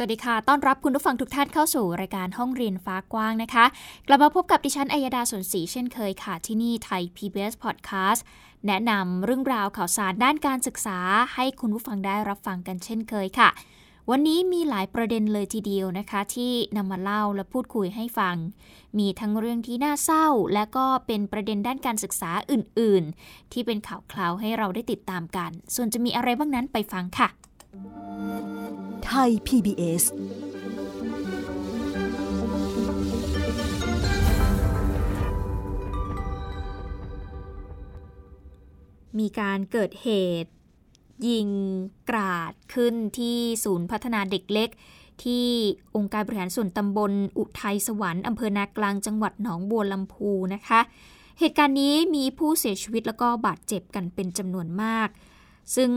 สวัสดีค่ะ ต้อนรับคุณผู้ฟังทุกท่านเข้าสู่รายการห้องเรียนฟ้ากว้างนะคะ กลับมาพบกับดิฉันอัยดาสนศรีเช่นเคยค่ะ ที่นี่ไทย PBS Podcast แนะนำเรื่องราวข่าวสารด้านการศึกษา ให้คุณผู้ฟังได้รับฟังกันเช่นเคยค่ะ วันนี้มีหลายประเด็นเลยทีเดียวนะคะ ที่นำมาเล่าและพูดคุยให้ฟัง มีทั้งเรื่องที่น่าเศร้า และก็เป็นประเด็นด้านการศึกษาอื่น ๆ ที่เป็นข่าวคราวให้เราได้ติดตามกัน ส่วนจะมีอะไรบ้างนั้นไปฟังค่ะ ไทย PBS มีการเกิดเหตุ ยิงกราดขึ้นที่ศูนย์พัฒนาเด็กเล็ก ที่องค์การบริหารส่วนตำบลอุทัยสวรรค์อำเภอนากลางจังหวัดหนองบัวลำพูนะคะ เหตุการณ์นี้มีผู้เสียชีวิตแล้วก็บาดเจ็บกันเป็นจำนวนมาก ซึ่ง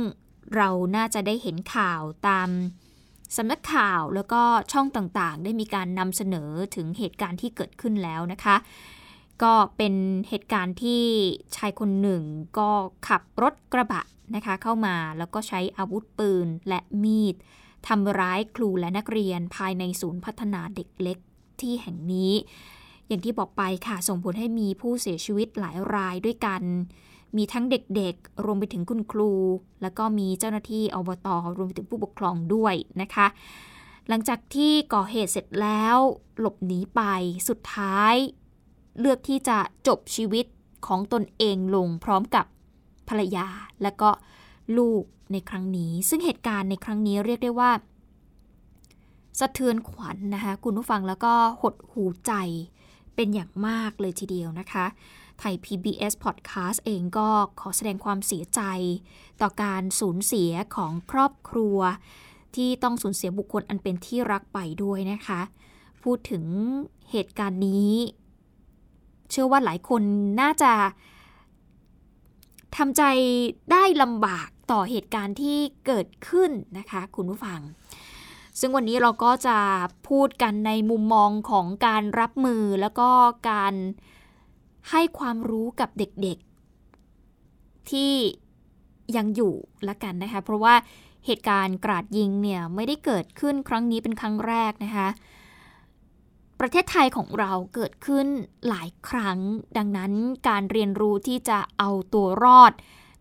เราน่าจะได้เห็นข่าวตามสำนักข่าวแล้วก็ช่องต่างๆ ได้มีการนำเสนอถึงเหตุการณ์ที่เกิดขึ้นแล้วนะคะ ก็เป็นเหตุการณ์ที่ชายคนหนึ่งก็ขับรถกระบะนะคะเข้ามาแล้วก็ใช้อาวุธปืนและมีดทำร้ายครูและนักเรียนภายในศูนย์พัฒนาเด็กเล็กที่แห่งนี้ อย่างที่บอกไปค่ะส่งผลให้มีผู้เสียชีวิตหลายรายด้วยกัน มีทั้งเด็กๆ รวมไปถึงคุณครู แล้วก็มีเจ้าหน้าที่อบตรวมไปถึงผู้ปกครองด้วยนะคะ หลังจากที่ก่อเหตุเสร็จแล้ว หลบหนีไปสุดท้าย เลือกที่จะจบชีวิตของตนเองลงพร้อมกับภรรยาและก็ลูกในครั้งนี้ ซึ่งเหตุการณ์ในครั้งนี้เรียกได้ว่า สะเทือนขวัญนนะคะคุณผู้ฟังแล้วก็หดหูใจเป็นอย่างมากเลยทีเดียวนะคะ ไทย PBS Podcast เองก็ขอแสดงความเสียใจ ต่อการสูญเสียของครอบครัว ที่ต้องสูญเสียบุคคลอันเป็นที่รักไปด้วยนะคะ พูดถึงเหตุการณ์นี้ เชื่อว่าหลายคนน่าจะทำใจได้ลำบากต่อเหตุการณ์ที่เกิดขึ้นนะคะคุณผู้ฟัง ซึ่งวันนี้เราก็จะพูดกันในมุมมองของการรับมือแล้วก็การ ให้ความรู้กับเด็กๆ ที่ยังอยู่ละกันนะคะ เพราะว่าเหตุการณ์กราดยิงเนี่ยไม่ได้เกิดขึ้นครั้งนี้เป็นครั้งแรกนะคะ ประเทศไทยของเราเกิดขึ้นหลายครั้ง ดังนั้นการเรียนรู้ที่จะเอาตัวรอด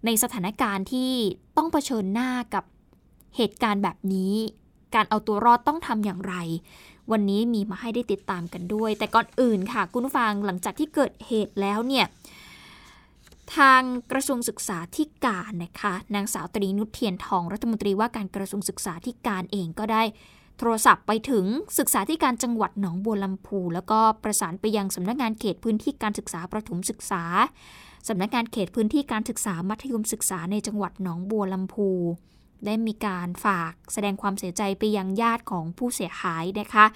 ในสถานการณ์ที่ต้องเผชิญหน้ากับเหตุการณ์แบบนี้ การเอาตัวรอดต้องทำอย่างไร วันนี้มีมาให้ได้ติดตามกันด้วย แต่ก่อนอื่นค่ะ คุณผู้ฟังหลังจากที่เกิดเหตุแล้วเนี่ยทางกระทรวงศึกษาธิการนะคะนางสาวตรีนุชเทียนทองรัฐมนตรีว่าการกระทรวงศึกษาธิการเองก็ได้โทรศัพท์ไปถึงศึกษาธิการจังหวัดหนองบัวลำพู แล้วก็ประสานไปยังสำนักงานเขตพื้นที่การศึกษาประถมศึกษาสำนักงานเขตพื้นที่การศึกษามัธยมศึกษาในจังหวัดหนองบัวลำพู ได้มีการฝากแสดงความเสียใจไปยังญาติของผู้เสียหายนะคะ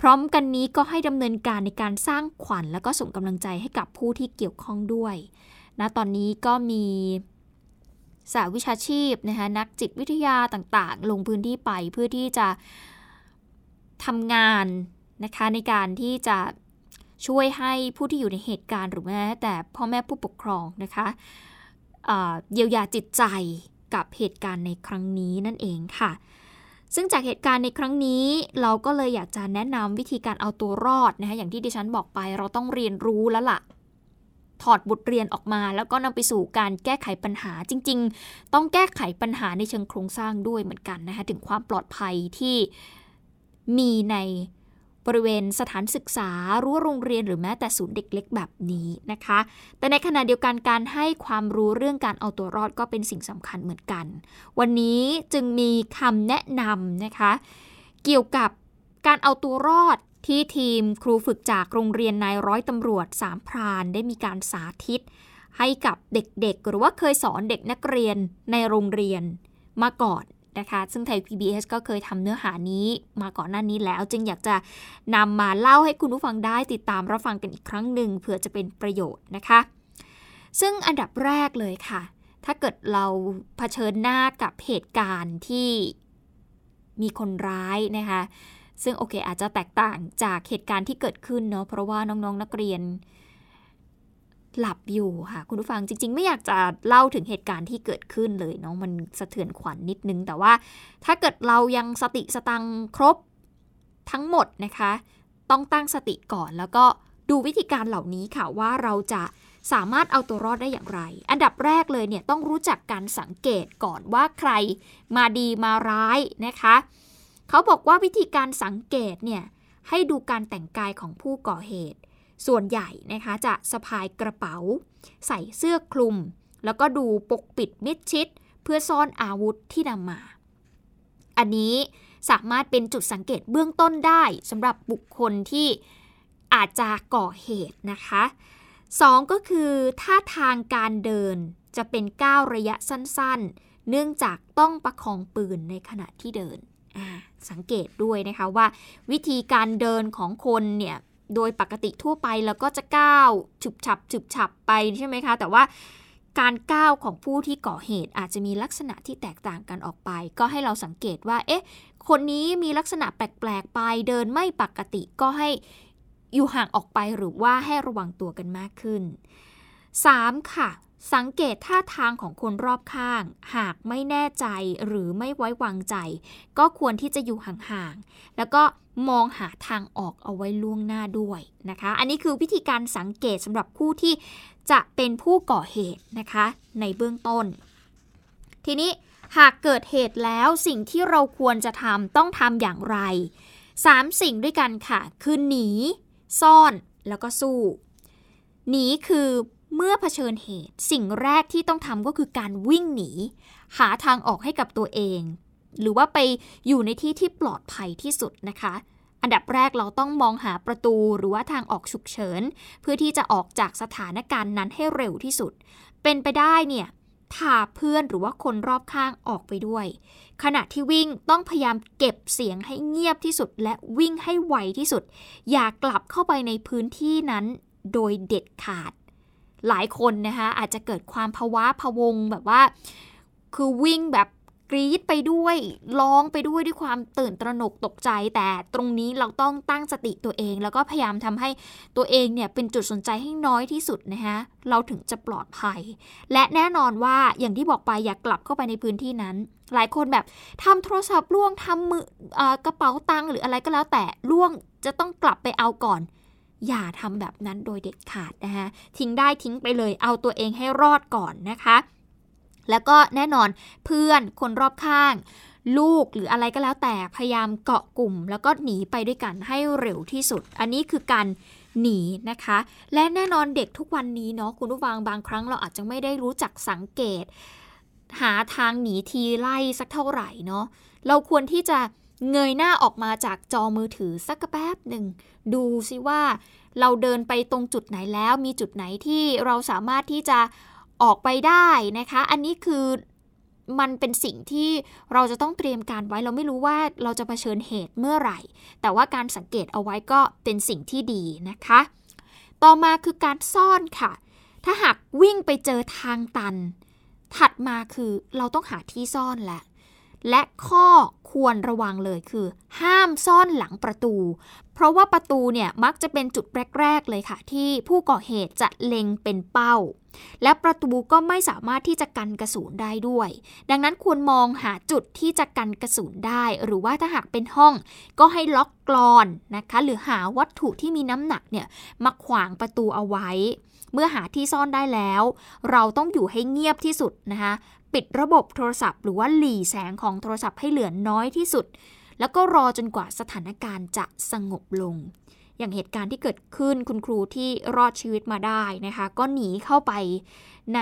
พร้อมกันนี้ก็ให้ดำเนินการในการสร้างขวัญ แล้วก็ส่งกำลังใจให้กับผู้ที่เกี่ยวข้องด้วยนะตอนนี้ก็มีสาวิชาชีพนะคะนักจิตวิทยาต่างๆ ลงพื้นที่ไปเพื่อที่จะทำงานนะคะในการที่จะช่วยให้ผู้ที่อยู่ในเหตุการณ์หรือแม้แต่พ่อแม่ผู้ปกครองนะคะเยียวยาจิตใจ กับเหตุการณ์ในครั้งนี้นั่นเองค่ะ ซึ่งจากเหตุการณ์ในครั้งนี้ เราก็เลยอยากจะแนะนำวิธีการเอาตัวรอดนะคะอย่างที่ดิฉันบอกไปเราต้องเรียนรู้แล้วละ่ะถอดบทเรียนออกมาแล้วก็นำไปสู่การแก้ไขปัญหาจริง ๆ ต้องแก้ไขปัญหาในเชิงโครงสร้างด้วยเหมือนกันนะคะถึงความปลอดภัยที่มีใน บริเวณสถานศึกษารั้วโรงเรียนหรือแม้แต่ศูนย์เด็กเล็กแบบนี้นะคะ แต่ในขณะเดียวกันการให้ความรู้เรื่องการเอาตัวรอดก็เป็นสิ่งสำคัญเหมือนกัน วันนี้จึงมีคำแนะนำนะคะ เกี่ยวกับการเอาตัวรอดที่ทีมครูฝึกจากโรงเรียนนายร้อยตำรวจสามพรานได้มีการสาธิต ให้กับเด็กๆ หรือว่าเคยสอนเด็กนักเรียนในโรงเรียนมาก่อน นะคะ ซึ่งไทย PBS ก็เคยทำเนื้อหานี้มาก่อนหน้านี้แล้ว จึงอยากจะนำมาเล่าให้คุณผู้ฟังได้ติดตามรับฟังกันอีกครั้งหนึ่งเผื่อจะเป็นประโยชน์นะคะ ซึ่งอันดับแรกเลยค่ะ ถ้าเกิดเราเผชิญหน้ากับเหตุการณ์ที่มีคนร้ายนะคะซึ่งโอเคอาจจะแตกต่างจากเหตุการณ์ที่เกิดขึ้นเนาะเพราะว่าน้องๆนนักเรียน หลับอยู่ค่ะ คุณผู้ฟังจริง ๆ ไม่อยากจะเล่าถึงเหตุการณ์ที่เกิดขึ้นเลยเนาะมันสะเทือนขวัญนนิดนึง แต่ว่าถ้าเกิดเรายังสติสตังครบทั้งหมดนะคะ ต้องตั้งสติก่อนแล้วก็ดูวิธีการเหล่านี้ค่ะว่าเราจะสามารถเอาตัวรอดได้อย่างไร อันดับแรกเลยเนี่ยต้องรู้จักการสังเกตก่อนว่าใครมาดีมาร้ายนะคะ เขาบอกว่าวิธีการสังเกตเนี่ยให้ดูการแต่งกายของผู้ก่อเหตุ ส่วนใหญ่นะคะจะสะพายกระเป๋า ใส่เสื้อคลุม แล้วก็ดูปกปิดมิดชิด เพื่อซ่อนอาวุธที่นำมา อันนี้สามารถเป็นจุดสังเกตเบื้องต้นได้สำหรับบุคคลที่อาจจะก่อเหตุนะคะ 2 ก็คือท่าทางการเดินจะเป็นก้าวระยะสั้นๆ เนื่องจากต้องประคองปืนในขณะที่เดิน สังเกตด้วยนะคะว่า วิธีการเดินของคนเนี่ย โดยปกติทั่วไปแล้วก็จะก้าวฉุบฉับฉุบฉับไปใช่ไหมคะ แต่ว่าการก้าวของผู้ที่ก่อเหตุอาจจะมีลักษณะที่แตกต่างกันออกไป ก็ให้เราสังเกตว่า เอ๊ะ คนนี้มีลักษณะแปลกๆไป เดินไม่ปกติก็ให้อยู่ห่างออกไปหรือว่าให้ระวังตัวกันมากขึ้น 3. ค่ะ สังเกตท่าทางของคนรอบข้าง หากไม่แน่ใจหรือไม่ไว้วางใจ ก็ควรที่จะอยู่ห่างๆ แล้วก็ มองหาทางออกเอาไว้ล่วงหน้าด้วยนะคะ อันนี้คือวิธีการสังเกตสำหรับผู้ที่จะเป็นผู้ก่อเหตุนะคะ ในเบื้องต้น ทีนี้หากเกิดเหตุแล้วสิ่งที่เราควรจะทำต้องทำอย่างไร 3 สิ่งด้วยกันค่ะ คือหนี ซ่อนแล้วก็สู้ หนีคือเมื่อเผชิญเหตุ สิ่งแรกที่ต้องทำก็คือการวิ่งหนี หาทางออกให้กับตัวเอง หรือว่าไปอยู่ในที่ที่ปลอดภัยที่สุดนะคะ อันดับแรกเราต้องมองหาประตูหรือว่าทางออกฉุกเฉิน เพื่อที่จะออกจากสถานการณ์นั้นให้เร็วที่สุด เป็นไปได้เนี่ยพาเพื่อนหรือว่าคนรอบข้างออกไปด้วย ขณะที่วิ่งต้องพยายามเก็บเสียงให้เงียบที่สุด และวิ่งให้ไวที่สุด อย่ากลับเข้าไปในพื้นที่นั้นโดยเด็ดขาด หลายคนนะคะอาจจะเกิดความภาวะพะวงแบบว่า คือวิ่งแบบ กรีดไปด้วยร้องไปด้วยด้วยความตื่นตระหนกตกใจ แต่ตรงนี้เราต้องตั้งสติตัวเอง แล้วก็พยายามทำให้ตัวเองเนี่ยเป็นจุดสนใจให้น้อยที่สุดนะคะเราถึงจะปลอดภัย และแน่นอนว่าอย่างที่บอกไปอยากกลับเข้าไปในพื้นที่นั้น หลายคนแบบทำโทรศัพท์ล่วงทำมือกระเป๋าตังค์หรืออะไรก็แล้วแต่ล่วงจะต้องกลับไปเอาก่อนอย่าทำแบบนั้นโดยเด็ดขาดนะคะทิ้งได้ทิ้งไปเลยเอาตัวเองให้รอดก่อนนะคะ แล้วก็แน่นอนเพื่อนคนรอบข้าง ลูกหรืออะไรก็แล้วแต่พยายามเกาะกลุ่ม แล้วก็หนีไปด้วยกันให้เร็วที่สุด อันนี้คือการหนีนะคะ และแน่นอนเด็กทุกวันนี้เนาะคุณผู้ฟังบางครั้งเราอาจจะไม่ได้รู้จักสังเกต หาทางหนีทีไล่สักเท่าไหร่เนาะเราควรที่จะเงยหน้าออกมาจากจอมือถือสักแป๊บหนึ่ง ดูซิว่าเราเดินไปตรงจุดไหนแล้วมีจุดไหนที่เราสามารถที่จะ ออกไปได้นะคะ อันนี้คือมันเป็นสิ่งที่เราจะต้องเตรียมการไว้เราไม่รู้ว่าเราจะเผชิญเหตุเมื่อไหร่ แต่ว่าการสังเกตเอาไว้ก็เป็นสิ่งที่ดีนะคะ ต่อมาคือการซ่อนค่ะ ถ้าหากวิ่งไปเจอทางตัน ถัดมาคือเราต้องหาที่ซ่อนแหละและข้อ ควรระวังเลยคือ ห้ามซ่อนหลังประตู เพราะว่าประตูเนี่ยมักจะเป็นจุดแรก ๆ เลยค่ะ ที่ผู้ก่อเหตุจะเล็งเป็นเป้า และประตูก็ไม่สามารถที่จะกันกระสุนได้ด้วย ดังนั้นควรมองหาจุดที่จะกันกระสุนได้ หรือว่าถ้าหากเป็นห้อง ก็ให้ล็อกกรอนนะคะ หรือหาวัตถุที่มีน้ำหนักเนี่ยมาขวางประตูเอาไว้ เมื่อหาที่ซ่อนได้แล้ว เราต้องอยู่ให้เงียบที่สุดนะคะปิดระบบโทรศัพท์ หรือว่าหลีแสงของโทรศัพท์ให้เหลือน้อยที่สุด แล้วก็รอจนกว่าสถานการณ์จะสงบลง อย่างเหตุการณ์ที่เกิดขึ้นคุณครูที่รอดชีวิตมาได้นะคะ ก็หนีเข้าไปใน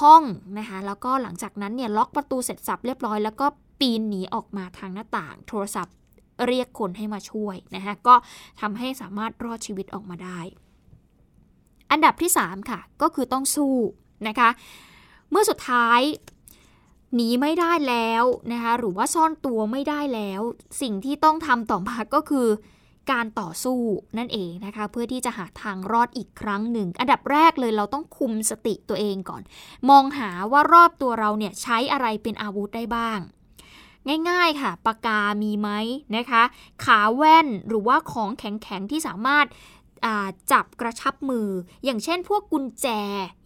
ห้องนะคะ แล้วก็หลังจากนั้นเนี่ยล็อกประตูเสร็จสับเรียบร้อย แล้วก็ปีนหนีออกมาทางหน้าต่าง โทรศัพท์เรียกคนให้มาช่วยนะคะ ก็ทำให้สามารถรอดชีวิตออกมาได้ อันดับที่ 3 ค่ะ ก็คือต้องสู้นะคะ เมื่อสุดท้ายหนีไม่ได้แล้วนะคะหรือว่าซ่อนตัวไม่ได้แล้ว สิ่งที่ต้องทำต่อมาก็คือการต่อสู้นั่นเองนะคะ เพื่อที่จะหาทางรอดอีกครั้งหนึ่ง อันดับแรกเลยเราต้องคุมสติตัวเองก่อน มองหาว่ารอบตัวเราเนี่ยใช้อะไรเป็นอาวุธได้บ้าง ง่ายๆค่ะปากกามีไหมนะคะ ขาแว่นหรือว่าของแข็งๆที่สามารถ จับกระชับมือ อย่างเช่นพวกกุญแจ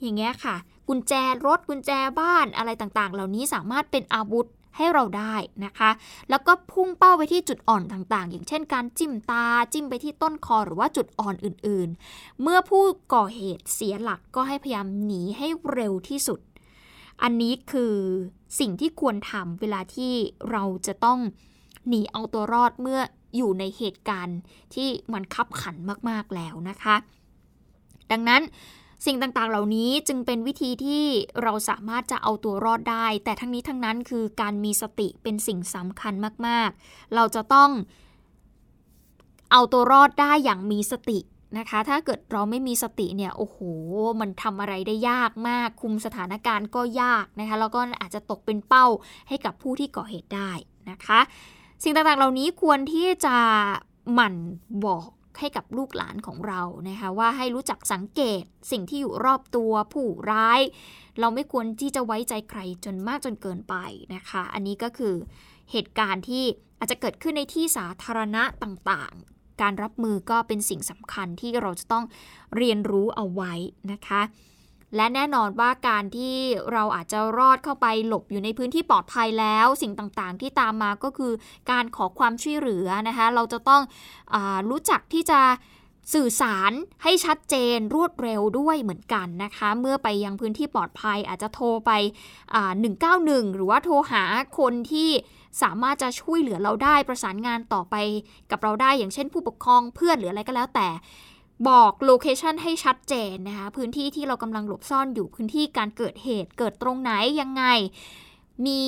อย่างเงี้ยค่ะ กุญแจรถกุญแจบ้านอะไรต่างๆ เหล่านี้สามารถเป็นอาวุธให้เราได้นะคะ แล้วก็พุ่งเป้าไปที่จุดอ่อนต่างๆ อย่างเช่นการจิ้มตาจิ้มไปที่ต้นคอหรือว่าจุดอ่อนอื่นๆ เมื่อผู้ก่อเหตุเสียหลักก็ให้พยายามหนีให้เร็วที่สุด อันนี้คือสิ่งที่ควรทำเวลาที่เราจะต้องหนีเอาตัวรอดเมื่อ อยู่ในเหตุการณ์ที่มันคับขันมากๆแล้วนะคะ ดังนั้นสิ่งต่างๆ เหล่านี้จึงเป็นวิธีที่เราสามารถจะเอาตัวรอดได้ แต่ทั้งนี้ทั้งนั้นคือการมีสติเป็นสิ่งสำคัญมากๆ เราจะต้องเอาตัวรอดได้อย่างมีสตินะคะ ถ้าเกิดเราไม่มีสติเนี่ย โอ้โห มันทำอะไรได้ยากมาก คุมสถานการณ์ก็ยากนะคะ แล้วก็อาจจะตกเป็นเป้าให้กับผู้ที่ก่อเหตุได้นะคะ สิ่งต่างๆ เหล่านี้ควรที่จะหมั่นบอกให้กับลูกหลานของเรานะคะว่าให้รู้จักสังเกตสิ่งที่อยู่รอบตัวผู้ร้าย เราไม่ควรที่จะไว้ใจใครจนมากจนเกินไปนะคะ อันนี้ก็คือเหตุการณ์ที่อาจจะเกิดขึ้นในที่สาธารณะต่างๆ การรับมือก็เป็นสิ่งสำคัญที่เราจะต้องเรียนรู้เอาไว้นะคะ และแน่นอนว่าการที่เราอาจจะรอดเข้าไปหลบอยู่ในพื้นที่ปลอดภัยแล้ว สิ่งต่างๆ ที่ตามมาก็คือการขอความช่วยเหลือนะคะ เราจะต้องอรู้จักที่จะสื่อสารให้ชัดเจนรวดเร็วด้วยเหมือนกันนะคะ เมื่อไปยังพื้นที่ปลอดภัยอาจจะโทรไป 191 หรือว่าโทรหาคนที่สามารถจะช่วยเหลือเราได้ประสานงานต่อไปกับเราได้อย่างเช่นผู้ปกครองเพื่อนหรืออะไรก็แล้วแต่ บอกโลเคชันให้ชัดเจนนะคะ พื้นที่ที่เรากำลังหลบซ่อนอยู่พื้นที่การเกิดเหตุเกิดตรงไหนยังไง มี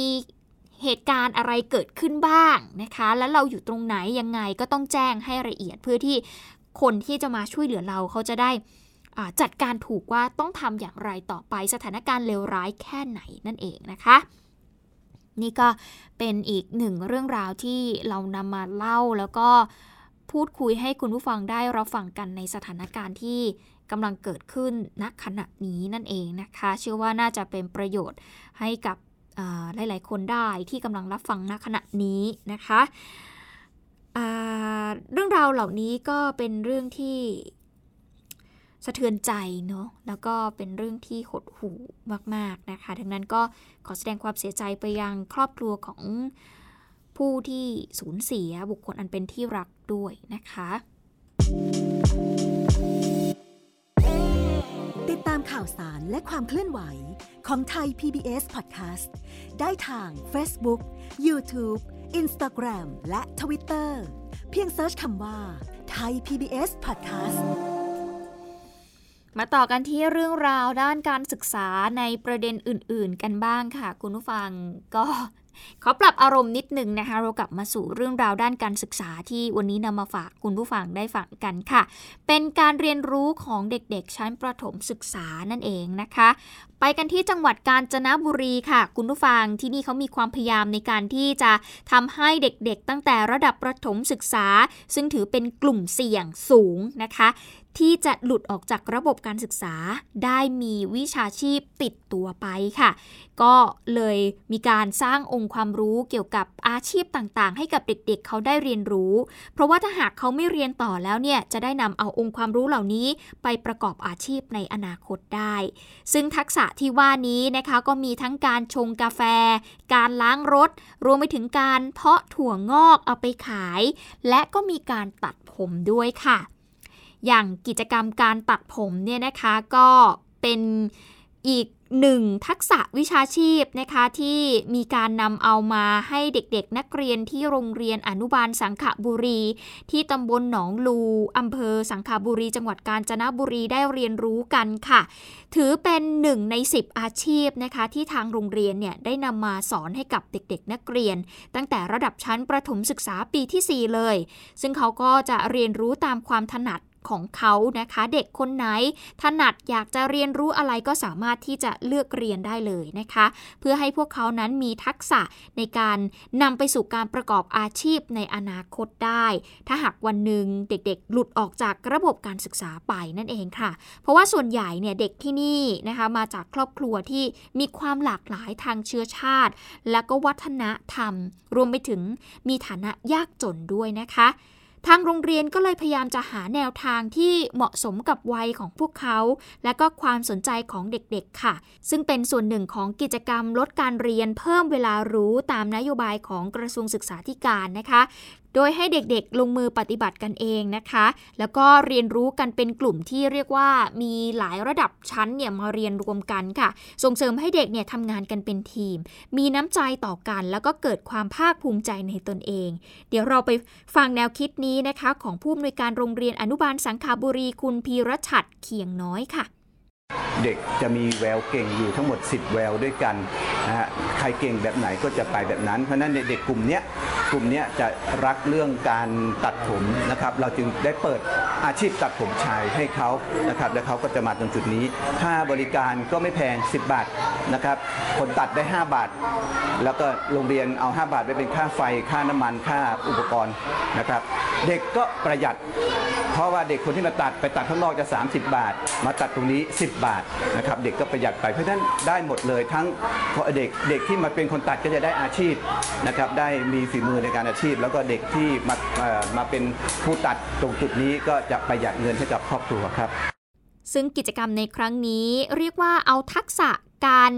เหตุการณ์อะไรเกิดขึ้นบ้างนะคะ แล้วเราอยู่ตรงไหนยังไงก็ต้องแจ้งให้ละเอียดเพื่อที่คนที่จะมาช่วยเหลือเราเขาจะได้จัดการถูกว่าต้องทำอย่างไรต่อไปสถานการณ์เลวร้ายแค่ไหนนั่นเองนะคะ นี่ก็เป็นอีกหนึ่งเรื่องราวที่เรานำมาเล่าแล้วก็ พูดคุยให้คุณผู้ฟังได้รับฟังกันในสถานการณ์ที่กำลังเกิดขึ้นณขณะนี้นั่นเองนะคะ เชื่อว่าน่าจะเป็นประโยชน์ให้กับหลาย ๆ คนได้ที่กำลังรับฟังณขณะนี้นะคะเรื่องราวเหล่านี้ก็เป็นเรื่องที่สะเทือนใจเนาะแล้วก็เป็นเรื่องที่หดหู่มาก ๆ นะคะ ดังนั้นก็ขอแสดงความเสียใจไปยังครอบครัวของ ผู้ที่สูญเสียบุคคลอันเป็นที่รักด้วยนะคะ ติดตามข่าวสารและความเคลื่อนไหวของไทย PBS Podcast ได้ทาง Facebook, YouTube, Instagram และ Twitter เพียงเซิร์ชคำว่าไทย PBS Podcast มาต่อกันที่เรื่องราวด้านการศึกษาในประเด็นอื่น ๆ กันบ้างค่ะ คุณผู้ฟังก็ ขอปรับอารมณ์นิดนึงนะคะ เรากลับมาสู่เรื่องราวด้านการศึกษาที่วันนี้นำมาฝากคุณผู้ฟังได้ฟังกันค่ะ เป็นการเรียนรู้ของเด็กๆ ชั้นประถมศึกษานั่นเองนะคะไปกันที่จังหวัดกาญจนบุรีค่ะ คุณผู้ฟังที่นี่เขามีความพยายามในการที่จะทำให้เด็กๆ ตั้งแต่ระดับประถมศึกษา ซึ่งถือเป็นกลุ่มเสี่ยงสูงนะคะ ที่จะหลุดออกจากระบบการศึกษาได้มีวิชาชีพติดตัวไปค่ะ ก็เลยมีการสร้างองค์ความรู้เกี่ยวกับอาชีพต่างๆ ให้กับเด็กๆเเขาได้เรียนรู้ เพราะว่าถ้าหากเขาไม่เรียนต่อแล้วเนี่ยจะได้นำเอาองค์ความรู้เหล่านี้ไปประกอบอาชีพในอนาคตได้ ซึ่งทักษะที่ว่านี้นะคะก็มีทั้งการชงกาแฟ การล้างรถ รวมไปถึงการเพาะถั่วงอกเอาไปขาย และก็มีการตัดผมด้วยค่ะ อย่างกิจกรรมการตัดผมเนี่ยนะคะก็เป็นอีก หนึ่งทักษะวิชาชีพนะคะที่มีการนำเอามาให้เด็กๆ นักเรียนที่โรงเรียนอนุบาลสังขบุรี ที่ตำบลหนองลูอำเภอสังขบุรี จังหวัดกาญจนบุรีได้เรียนรู้กันค่ะ ถือเป็นหนึ่งใน 10 อาชีพนะคะที่ทางโรงเรียนเนี่ยได้นำมาสอนให้กับเด็กๆ นักเรียน ตั้งแต่ระดับชั้นประถมศึกษาปีที่ 4 เลย ซึ่งเขาก็จะเรียนรู้ตามความถนัด ของเขานะคะ เด็กคนไหน ถนัดอยากจะเรียนรู้อะไรก็สามารถที่จะเลือกเรียนได้เลยนะคะ เพื่อให้พวกเขานั้นมีทักษะในการนำไปสู่การประกอบอาชีพในอนาคตได้ ถ้าหากวันหนึ่งเด็กๆ หลุดออกจากระบบการศึกษาไปนั่นเองค่ะ เพราะว่าส่วนใหญ่เนี่ยเด็กที่นี่นะคะมาจากครอบครัวที่มีความหลากหลายทางเชื้อชาติ และก็วัฒนธรรม รวมไปถึงมีฐานะยากจนด้วยนะคะ ทางโรงเรียนก็เลยพยายามจะหาแนวทางที่เหมาะสมกับวัยของพวกเขา และก็ความสนใจของเด็กๆค่ะ ซึ่งเป็นส่วนหนึ่งของกิจกรรมลดการเรียนเพิ่มเวลารู้ตามนโยบายของกระทรวงศึกษาธิการนะคะ โดยให้เด็กๆลงมือปฏิบัติกันเองนะคะ แล้วก็เรียนรู้กันเป็นกลุ่มที่เรียกว่ามีหลายระดับชั้นเนี่ยมาเรียนรวมกันค่ะ ส่งเสริมให้เด็กเนี่ยทำงานกันเป็นทีม มีน้ำใจต่อกัน แล้วก็เกิดความภาคภูมิใจในตนเอง เดี๋ยวเราไปฟังแนวคิดนี้นะคะ ของผู้อำนวยการโรงเรียนอนุบาลสังขาบุรีคุณพีรชัดเขียงน้อยค่ะเด็กจะมีแววเก่งอยู่ทั้งหมด 10 แววด้วยกันนะฮะ รเก่งแบบไหนก็จะไปแบบนั้น เพราะนั้นเด็กกลุ่มนี้กลุ่มนี้จะรักเรื่องการตัดผมนะครับ เราจึงได้เปิดอาชีพตัดผมชายให้เขานะครับ และเขาก็จะมาตรงจุดนี้ ค่าบริการก็ไม่แพง 10 บาทนะครับ คนตัดได้ 5 บาท แล้วก็โรงเรียนเอา 5 บาทไปเป็นค่าไฟ ค่าน้ำมัน ค่าอุปกรณ์นะครับ เด็กก็ประหยัด เพราะว่าเด็กคนที่มาตัดไปตัดข้างนอกจะ 30 บาท มาตัดตรงนี้ 10 บาทนะครับ เด็กก็ประหยัดไป เพราะฉะนั้นได้หมดเลยทั้งเด็กเด็กที่มาเป็นคนตัดก็จะได้อาชีพนะครับได้มีฝีมือในการอาชีพ แล้วก็เด็กที่มามาเป็นผู้ตัดตรงจุดนี้ก็จะประหยัดเงินให้กับครอบครัวครับ ซึ่งกิจกรรมในครั้งนี้เรียกว่าเอาทักษะการ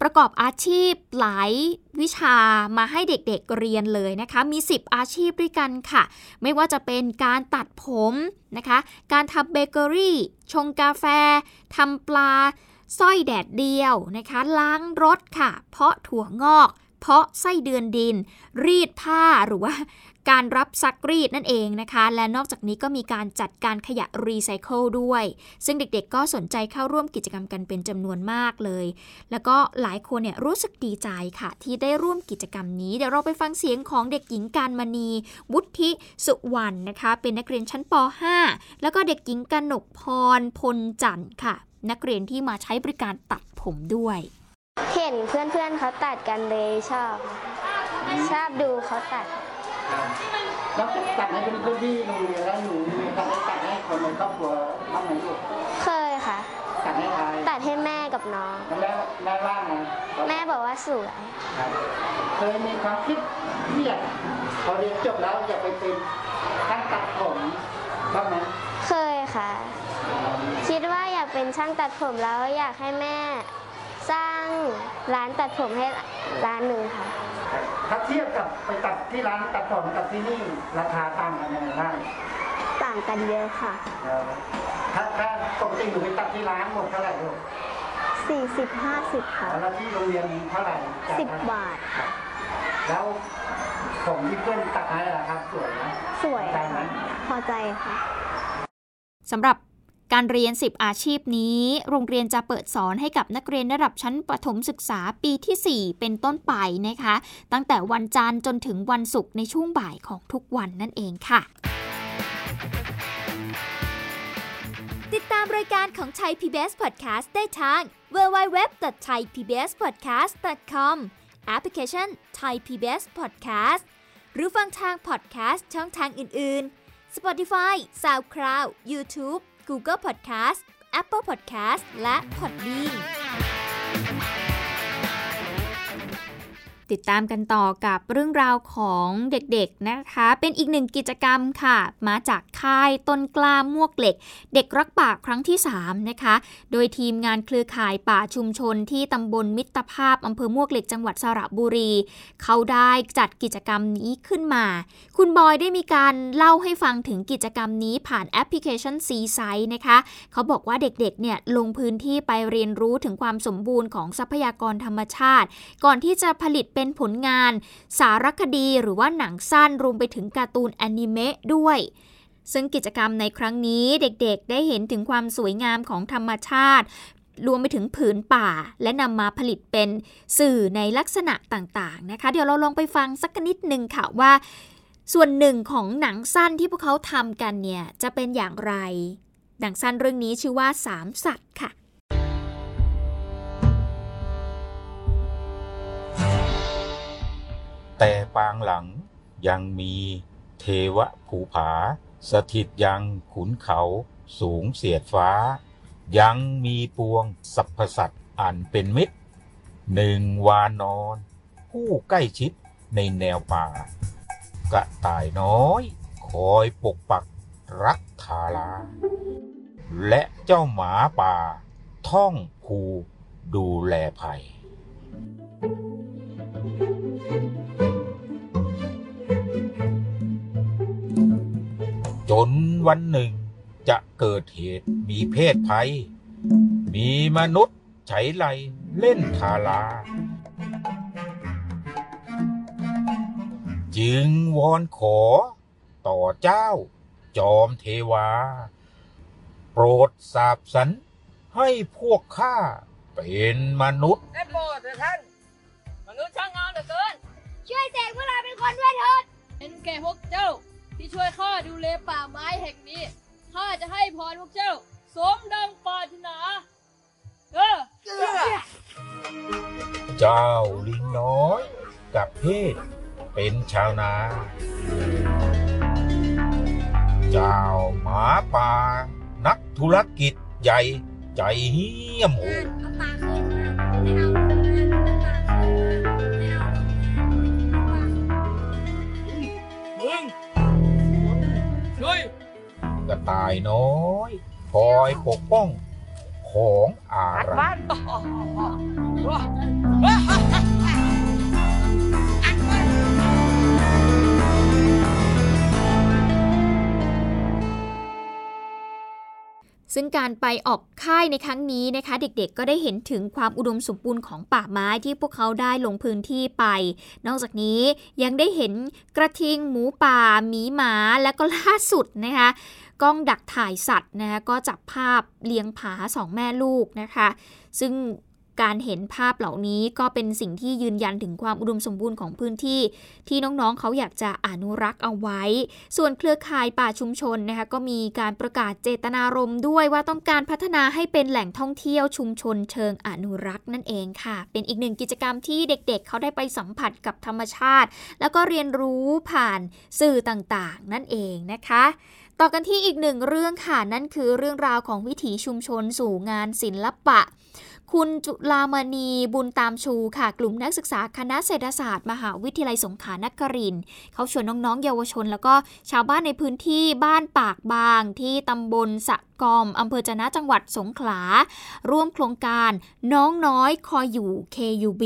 ประกอบอาชีพหลายวิชามาให้เด็กๆเเรียนเลยนะคะ มี 10 อาชีพด้วยกันค่ะ ไม่ว่าจะเป็นการตัดผมนะคะ การทำเบเกอรี่ ชงกาแฟทำปลา สร้อยแดดเดียวนะคะ ล้างรถค่ะ เพาะถั่วงอก เพาะไส้เดือนดิน รีดผ้าหรือว่าการรับซักรีดนั่นเองนะคะ และนอกจากนี้ก็มีการจัดการขยะรีไซเคิลด้วย ซึ่งเด็กๆก็สนใจเข้าร่วมกิจกรรมกันเป็นจำนวนมากเลย แล้วก็หลายคนเนี่ยรู้สึกดีใจค่ะ ที่ได้ร่วมกิจกรรมนี้ เดี๋ยวเราไปฟังเสียงของเด็กหญิงการมณีวุฒิสุวรรณนะคะ เป็นนักเรียนชั้นป .5 แล้วก็เด็กหญิงกนกพรพลจันทร์ค่ะ นักเรียนที่มาใช้บริการตัดผมด้วย เห็นเพื่อนๆเขาตัดกันเลยชอบ ชอบดูเขาตัดแล้วตัดให้เป็นพื้นที่โรงเรียนแล้วหนูมีการตัดให้คนในครอบครัวบ้างไหมลูกเคยค่ะ ตัดให้ใครตัดให้แม่กับน้องแม่แม่ว่าไงแม่บอกว่าสวยเคยมีความคิดที่อยากพอเรียนจบแล้วอยากไปเป็นช่างตัดผมบ้างไหมเคยค่ะ คิดว่าอยาก เป็นช่างตัดผมแล้วอยากให้แม่สร้างร้านตัดผมให้ร้านหนึ่งค่ะ ถ้าเทียบกับไปตัดที่ร้านตัดผมกับที่นี่ราคาต่างกันยังไงบ้างต่างกันเยอะค่ะ ถ้าถ้าปกติหนูไปตัดที่ร้านหมดเท่าไหร่ลูกสี่สิบห้าสิบค่ะ แล้วที่โรงเรียนเท่าไหร่สิบบาทค่ะ แล้วผมที่เพื่อนตัดให้ล่ะครับ สวยไหมสวยค่ะพอใจค่ะสำหรับ การเรียน 10 อาชีพนี้ โรงเรียนจะเปิดสอนให้กับนักเรียนระดับชั้นประถมศึกษาปีที่ 4 เป็นต้นไปนะคะ ตั้งแต่วันจันทร์จนถึงวันศุกร์ในช่วงบ่ายของทุกวันนั่นเองค่ะ ติดตามรายการของไทย PBS Podcast ได้ทาง www.thaipbspodcast.com แอปพลิเคชัน Thai PBS Podcast หรือฟังทาง podcast ช่องทางอื่น ๆ Spotify SoundCloud YouTube Google Podcast Apple Podcast และ Podbean ติดตามกันต่อกับเรื่องราวของเด็กๆนะคะ เป็นอีกหนึ่งกิจกรรมค่ะ มาจากค่ายต้นกล้ามวกเหล็ก เด็กรักป่าครั้งที่ 3 นะคะ โดยทีมงานเครือข่ายป่าชุมชนที่ตำบลมิตรภาพอำเภอมวกเหล็กจังหวัดสระบุรี เขาได้จัดกิจกรรมนี้ขึ้นมา คุณบอยได้มีการเล่าให้ฟังถึงกิจกรรมนี้ผ่านแอปพลิเคชันซีไซส์นะคะ เขาบอกว่าเด็กๆเนี่ยลงพื้นที่ไปเรียนรู้ถึงความสมบูรณ์ของทรัพยากรธรรมชาติ ก่อนที่จะผลิตเป็นเป็นผลงาน สารคดีหรือว่าหนังสั้นรวมไปถึงการ์ตูนแอนิเมะด้วย ซึ่งกิจกรรมในครั้งนี้เด็กๆ ได้เห็นถึงความสวยงามของธรรมชาติ รวมไปถึงผืนป่า และนำมาผลิตเป็นสื่อในลักษณะต่างๆนะคะ เดี๋ยวเราลองไปฟังสักนิดหนึ่งค่ะว่าส่วนหนึ่งของหนังสั้นที่พวกเขาทำกันเนี่ย จะเป็นอย่างไร หนังสั้นเรื่องนี้ชื่อว่าสามสัตว์ค่ะ แต่ปางหลังยังมีเทวภูผา สถิตยังขุนเขาสูงเสียดฟ้า ยังมีปวงสรรพสัตว์อันเป็นมิตรหนึ่งวานอน ผู้ใกล้ชิดในแนวป่า กระต่ายน้อย คอยปกปักรักทาราและเจ้าหมาป่า ท่องภูดูแลภัย จนวันหนึ่งจะเกิดเหตุมีเพศภัย มีมนุษย์ไฉไลเล่นทาราจึงวอนขอต่อเจ้า จอมเทวา โปรดสาบสันให้พวกข้าเป็นมนุษย์ได้โปรดเถิดท่านมนุษย์ช่างงามเหลือเกิน ช่วยเสกพวกเราเป็นคนด้วยเถิดเป็นแก่พวกเจ้า ที่ช่วยข้าดูแลป่าไม้แห่งนี้ข้าจะให้พรพวกเจ้า สมดังปรารถนาเออเจ้าลิงน้อย กับเพศเป็นชาวนา เจ้าหมาป่า นักธุรกิจใหญ่ใจเหี้ยมโห ตายน้อย คอยปกป้องของอะไรซึ่งการไปออกค่ายในครั้งนี้นะคะ เด็กๆ ก็ได้เห็นถึงความอุดมสมบูรณ์ของป่าไม้ที่พวกเขาได้ลงพื้นที่ไป นอกจากนี้ยังได้เห็นกระทิงหมูป่าหมีหมาและก็ล่าสุดนะคะ กล้องดักถ่ายสัตว์นะคะก็จับภาพเลี้ยงผาสองแม่ลูกนะคะ ซึ่งการเห็นภาพเหล่านี้ก็เป็นสิ่งที่ยืนยันถึงความอุดมสมบูรณ์ของพื้นที่ ที่น้องๆ เขาอยากจะอนุรักษ์เอาไว้ ส่วนเครือข่ายป่าชุมชนนะคะก็มีการประกาศเจตนารมณ์ด้วยว่าต้องการพัฒนาให้เป็นแหล่งท่องเที่ยวชุมชนเชิงอนุรักษ์นั่นเองค่ะ เป็นอีกหนึ่งกิจกรรมที่เด็กๆเเขาได้ไปสัมผัสกับธรรมชาติ แล้วก็เรียนรู้ผ่านสื่อต่างๆ นั่นเองนะคะ ต่อกันที่อีกหนึ่งเรื่องค่ะ นั่นคือเรื่องราวของวิถีชุมชนสู่งานศิลปะ คุณจุลามณีบุญตามชูค่ะ กลุ่มนักศึกษาคณะเศรษฐศาสตร์ มหาวิทยาลัยสงขลานครินเขาชวนน้องๆ เยาวชน แล้วก็ชาวบ้านในพื้นที่บ้านปากบางที่ตำบลสะ กอมอำเภอจะนะจังหวัดสงขลา ร่วมโครงการน้องน้อยคอยอยู่ KUB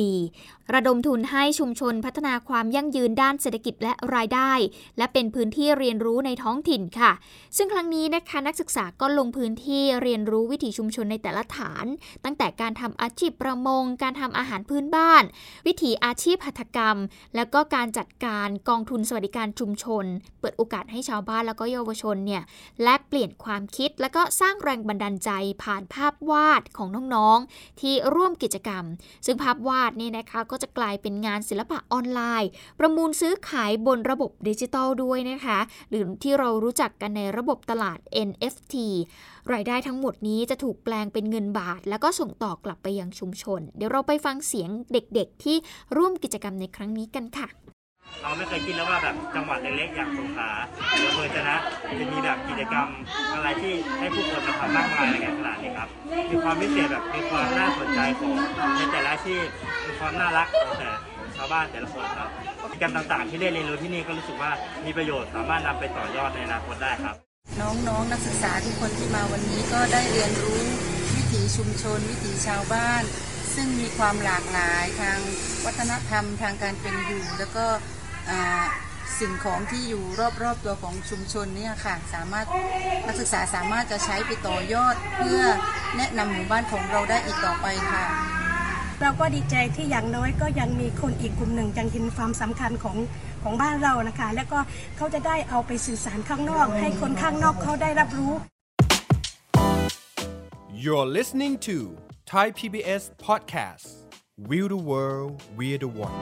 ระดมทุนให้ชุมชนพัฒนาความยั่งยืนด้านเศรษฐกิจและรายได้ และเป็นพื้นที่เรียนรู้ในท้องถิ่นค่ะ ซึ่งครั้งนี้นะคะนักศึกษาก็ลงพื้นที่เรียนรู้วิถีชุมชนในแต่ละฐาน ตั้งแต่การทำอาชีพประมง การทำอาหารพื้นบ้าน วิถีอาชีพหัตถกรรม แล้วก็การจัดการกองทุนสวัสดิการชุมชน เปิดโอกาสให้ชาวบ้านแล้วก็เยาวชนเนี่ยแลกเปลี่ยนความคิดแล้วก็สร้างแรงบันดาลใจผ่านภาพวาดของน้องๆ ที่ร่วมกิจกรรม ซึ่งภาพวาดนี่นะคะก็จะกลายเป็นงานศิลปะออนไลน์ ประมูลซื้อขายบนระบบดิจิตอลด้วยนะคะ หรือที่เรารู้จักกันในระบบตลาด NFT รายได้ทั้งหมดนี้จะถูกแปลงเป็นเงินบาท แล้วก็ส่งต่อกลับไปยังชุมชน เดี๋ยวเราไปฟังเสียงเด็กๆ ที่ร่วมกิจกรรมในครั้งนี้กันค่ะ เราไม่เคยคิดแล้วว่าแบบจังหวัดเล็กๆอย่างสงขลาหรืออำเภอจะนะจะมีแบบกิจกรรมอะไรที่ให้ผู้คนมาทำมากมายอะไรกันขนาดนี้ครับมีความพิเศษแบบมีความน่าสนใจของในแต่ละอาชีพมีความน่ารักของแต่ชาวบ้านแต่ละคนครับกิจกรรมต่างๆ ที่ได้เรียนรู้ที่นี่ก็รู้สึกว่ามีประโยชน์สามารถนำไปต่อยอดในอนาคตได้ครับ น้องๆนนักศึกษาทุกคนที่มาวันนี้ก็ได้เรียนรู้วิถีชุมชน วิถีชาวบ้าน ซึ่งมีความหลากหลายทางวัฒนธรรมทางการเป็นอยู่ แล้วก็อ่าสิ่งของที่อยู่รอบๆตัวของชุมชนเนี่ยค่ะสามารถนักศึกษาสามารถจะใช้ไปต่อยอดเพื่อแนะนำหมู่บ้านของเราได้อีกต่อไปค่ะ เราก็ดีใจที่อย่างน้อยก็ยังมีคนอีกกลุ่มหนึ่งยังเห็นความสำคัญของของบ้านเรานะคะ แล้วก็เขาจะได้เอาไปสื่อสารข้างนอก ให้คนข้างนอกเขาได้รับรู้ You're listening to Thai PBS Podcast We the World We the One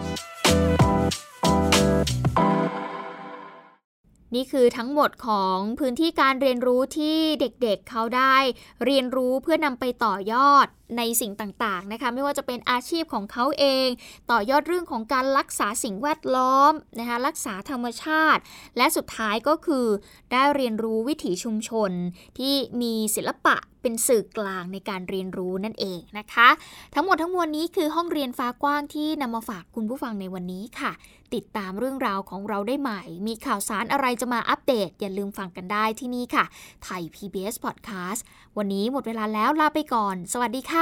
นี่คือทั้งหมดของพื้นที่การเรียนรู้ที่เด็กๆเเขาได้เรียนรู้เพื่อนำไปต่อยอด ในสิ่งต่างๆนะคะไม่ว่าจะเป็นอาชีพของเขาเอง ต่อยอดเรื่องของการรักษาสิ่งแวดล้อมนะคะรักษาธรรมชาติ และสุดท้ายก็คือ ได้เรียนรู้วิถีชุมชน ที่มีศิลปะเป็นสื่อกลางในการเรียนรู้นั่นเองนะคะ ทั้งหมดทั้งมวลนี้คือห้องเรียนฟ้ากว้างที่นำมาฝากคุณผู้ฟังในวันนี้ค่ะ ติดตามเรื่องราวของเราได้ใหม่ มีข่าวสารอะไรจะมาอัปเดต อย่าลืมฟังกันได้ที่นี่ค่ะไทย PBS Podcast วันนี้หมดเวลาแล้วลาไปก่อน สวัสดีค่ะ